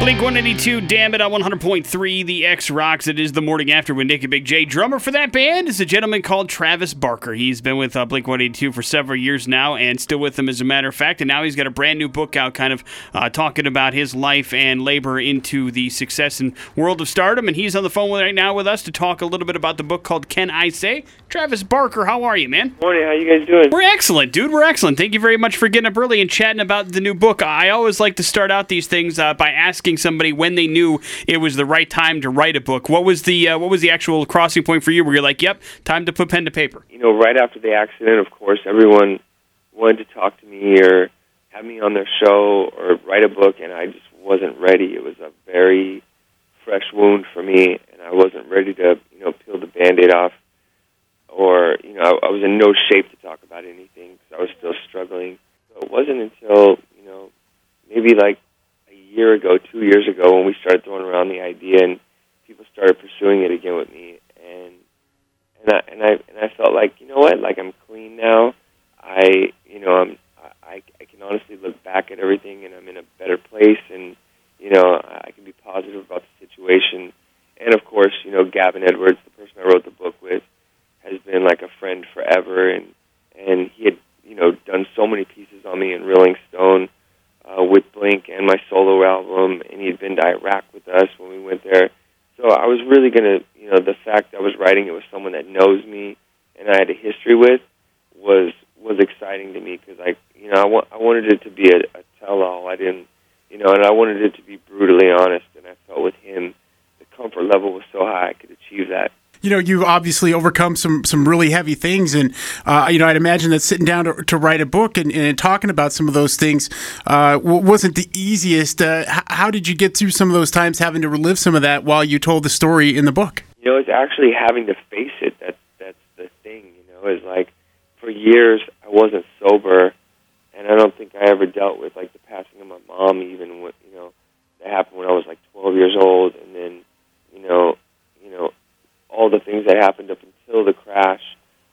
Blink 182, damn it, on 100.3, the X Rocks. It is the morning after with Nick and Big J. Drummer for that band is a gentleman called Travis Barker. He's been with uh, Blink 182 for several years now and still with them, as a matter of fact. And now he's got a brand new book out, kind of uh, talking about his life and labor into the success and world of stardom. And he's on the phone right now with us to talk a little bit about the book called Can I Say? Travis Barker, how are you, man? Morning, how you guys doing? We're excellent, dude. We're excellent. Thank you very much for getting up early and chatting about the new book. I always like to start out these things uh, by asking somebody when they knew it was the right time to write a book. What was the uh, what was the actual crossing point for you where you're like, "Yep, time to put pen to paper"? You know, right after the accident, of course, everyone wanted to talk to me or have me on their show or write a book, and I just wasn't ready. It was a very fresh wound for me, and I wasn't ready to, you know, peel the band-aid off or you know I, I was in no shape to talk about anything because I was still struggling. So it wasn't until you know maybe like year ago, two years ago, when we started throwing around the idea and people started pursuing it again with me, and and I and I and I felt like you know what, like I'm clean now. I you know I'm I I can honestly look back at everything and I'm in a better place and you know I can be positive about the situation. And of course, you know Gavin Edwards, the person I wrote the book with has been like a friend forever, and and he had you know done so many pieces on me in Rolling Blink and my solo album, and he had been to Iraq with us when we went there. So I was really gonna, you know, the fact that I was writing it with someone that knows me and I had a history with was was exciting to me because I, you know, I, wa- I wanted it to be a, a tell-all. I didn't, you know, and I wanted it to be brutally honest. And I felt with him, the comfort level was so high I could achieve that you know, you've obviously overcome some some really heavy things, and uh, you know, I'd imagine that sitting down to, to write a book and, and, talking about some of those things uh, wasn't the easiest. Uh, how did you get through some of those times, having to relive some of that while you told the story in the book? You know, it's actually having to face it. That that's the thing. You know, is like for years I wasn't sober, and I don't think I ever dealt with like the passing of my mom. Even when you know that happened when I was like 12 years old, and then you know, you know all the things that happened up until the crash.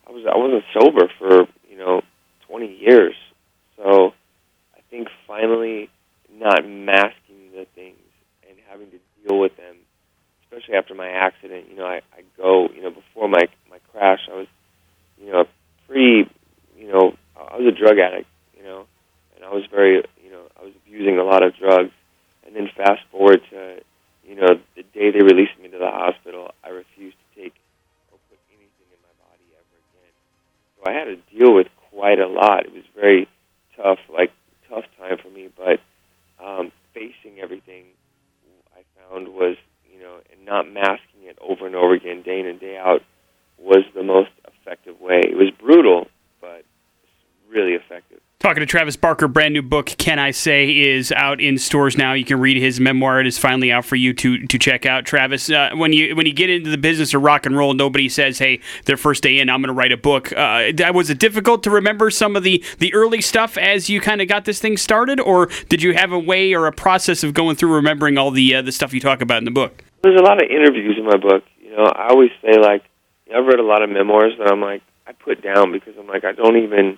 I was I wasn't sober for you know 20 years, so I think finally not masking the things and having to deal with them, especially after my accident. You know, I, I go you know before my my crash, I was you know pretty you know I was a drug addict, you know, and I was very you know I was abusing a lot of drugs, and then fast forward to you know the day they released me day in and day out, was the most effective way. It was brutal, but really effective. Talking to Travis Barker, brand new book, Can I Say, is out in stores now. You can read his memoir. It is finally out for you to to check out. Travis, uh, when you when you get into the business of rock and roll, nobody says, "Hey, their first day in, I'm going to write a book." Uh, was it difficult to remember some of the the early stuff as you kind of got this thing started, or did you have a way or a process of going through remembering all the uh, the stuff you talk about in the book? There's a lot of interviews in my book. Know, I always say like, I've read a lot of memoirs that I'm like I put down because I'm like I don't even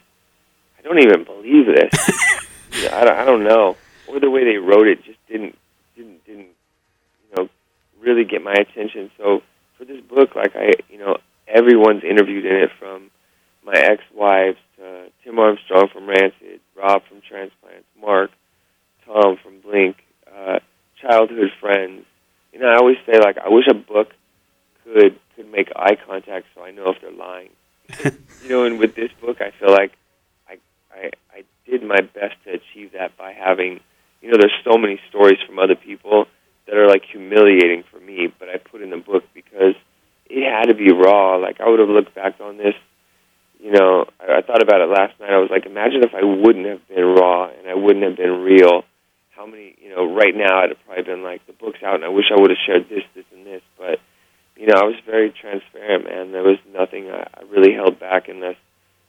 I don't even believe this. I, don't, I don't know, or the way they wrote it just didn't didn't didn't you know really get my attention. So for this book, like I you know everyone's interviewed in it from my ex-wives to Tim Armstrong from Rancid, Rob from Transplants, Mark, Tom from Blink, uh, childhood friends. You know, I always say like I wish a book make eye contact so I know if they're lying. you know, and with this book, I feel like I, I did my best to achieve that by having, you know, there's so many stories from other people that are like humiliating for me, but I put in the book because it had to be raw. Like I would have looked back on this, you know, I, I thought about it last night. I was like, imagine if I wouldn't have been raw and I wouldn't have been real. How many, you know, right now I'd have probably been like, the book's out, and I wish I would have shared this. You know, I was very transparent, man. There was nothing I, I really held back unless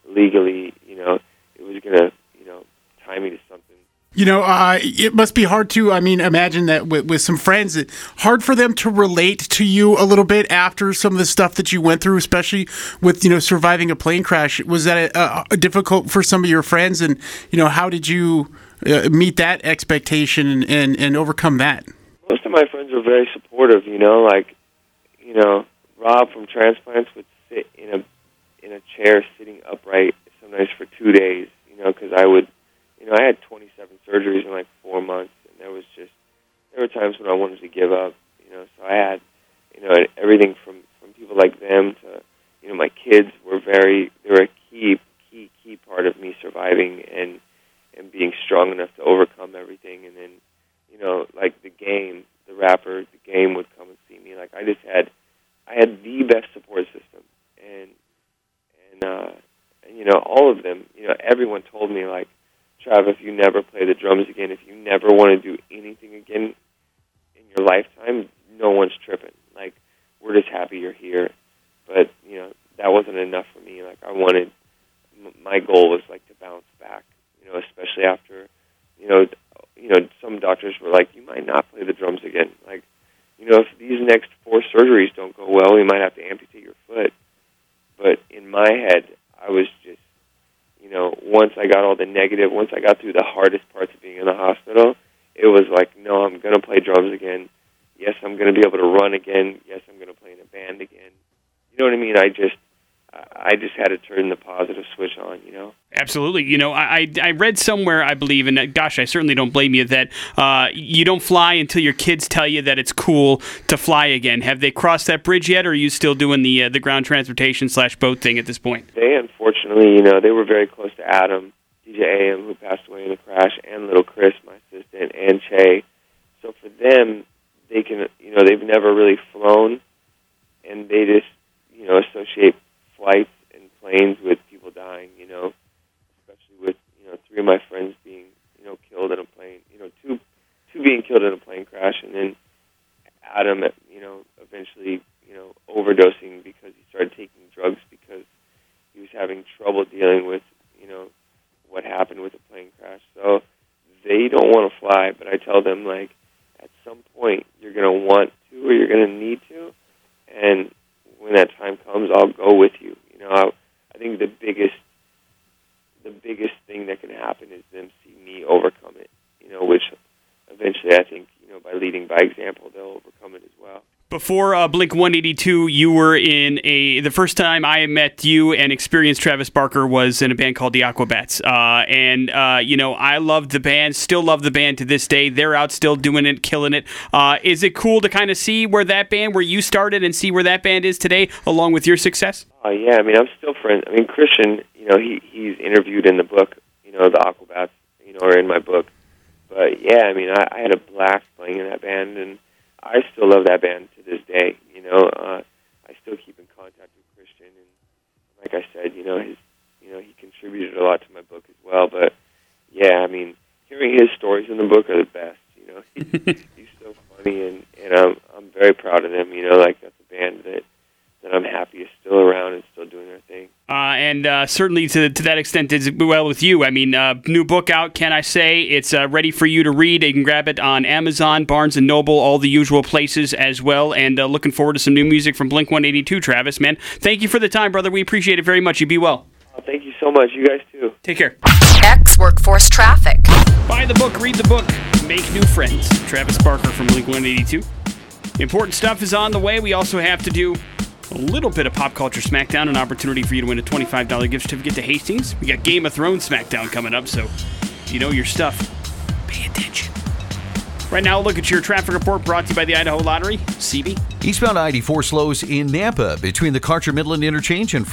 legally, you know, it was going to, you know, tie me to something. You know, uh, it must be hard to, I mean, imagine that with, with some friends, it, hard for them to relate to you a little bit after some of the stuff that you went through, especially with, you know, surviving a plane crash. Was that a, a difficult for some of your friends? And, you know, how did you uh, meet that expectation and, and, and overcome that? Most of my friends were very supportive. You know, like you know, Rob from Transplants would sit in a in a chair sitting upright sometimes for two days. You know, because I would, you know, I had 27 surgeries in like four months, and there was just there were times when I wanted to give up. You know, so I had, you know, everything from from people like them to, you know, my kids were very they were a key key key part of me surviving and being strong enough to overcome everything. And then, you know, like the game, the rapper, the game would come and see me. Like I just had, I had the best support system, and and uh, and you know, all of them. Everyone told me like, Trav, if you never play the drums again, if you never want to do anything again in your lifetime, no one's tripping. Like we're just happy you're here. But you know, that wasn't enough for me. Like I wanted, m- my goal was like to bounce back you know, especially after, you know, you know, some doctors were like, you might not play the drums again. Like, you know, if these next four surgeries don't go well, we might have to amputate your foot. But in my head, I was just, you know, once I got all the negative, once I got through the hardest parts of being in the hospital, it was like, no, I'm going to play drums again. Yes, I'm going to be able to run again. Yes, I'm going to play in a band again. You know what I mean? I just, I just had to turn the positive switch on, you know. Absolutely. You know, I I read somewhere, I believe, and uh, gosh, I certainly don't blame you that uh, you don't fly until your kids tell you that it's cool to fly again. Have they crossed that bridge yet, or are you still doing the uh, the ground transportation slash boat thing at this point? They unfortunately, you know, they were very close to Adam, DJ AM, who passed away in the crash, and little Chris, my assistant, and Che. So for them, they can, you know, they've never really flown, and they just, you know, associate flights and planes with people dying, you know, especially with, you know, three of my friends being, you know, killed in a plane, you know, two two being killed in a plane crash and then Adam, you know, eventually, you know, overdosing because he started taking drugs because he was having trouble dealing with, you know, what happened with the plane crash. So they don't want to fly, but I tell them like at some point you're going to want to or you're going to need to and when that time comes, I'll go with you. You know, I, I think the biggest the biggest thing that can happen is them see me overcome it. You know, which eventually I think you know by leading by example they'll overcome it as well. Before uh, Blink 182, you were in a. The first time I met you and experienced Travis Barker was in a band called the Aquabats. Uh, and, uh, you know, I loved the band, still love the band to this day. They're out still doing it, killing it. Uh, is it cool to kind of see where that band, where you started, and see where that band is today, along with your success? Oh, yeah. I mean, I'm still friends. I mean, Christian, you know, he he's interviewed in the book, you know, the Aquabats, you know, are in my book. But, yeah, I mean, I, I had a blast playing in that band, and I still love that band to this day. You know, uh, I still keep in contact with Christian, and like I said, you know, his, you know, he contributed a lot to my book as well. But yeah, I mean, hearing his stories in the book are the best. You know, he, he's so funny, and and I'm I'm very proud of him. You know, like that's a band that that I'm happy is still around and still doing their thing. Uh, and uh, certainly to, to that extent as well with you. I mean, uh, new book out, can I say? It's uh, ready for you to read. You can grab it on Amazon, Barnes & Noble, all the usual places as well. And uh, looking forward to some new music from Blink-182, Travis, man. Thank you for the time, brother. We appreciate it very much. You be well. Oh, thank you so much. You guys too. Take care. X Workforce Traffic. Buy the book, read the book, make new friends. Travis Barker from Blink-182. Important stuff is on the way. We also have to do a little bit of pop culture smackdown, an opportunity for you to win a $25 gift certificate to Hastings. We got Game of Thrones smackdown coming up, so if you know your stuff, pay attention. Right now, look at your traffic report brought to you by the Idaho Lottery. CB. Eastbound I 84 slows in Nampa between the Karcher Midland interchange and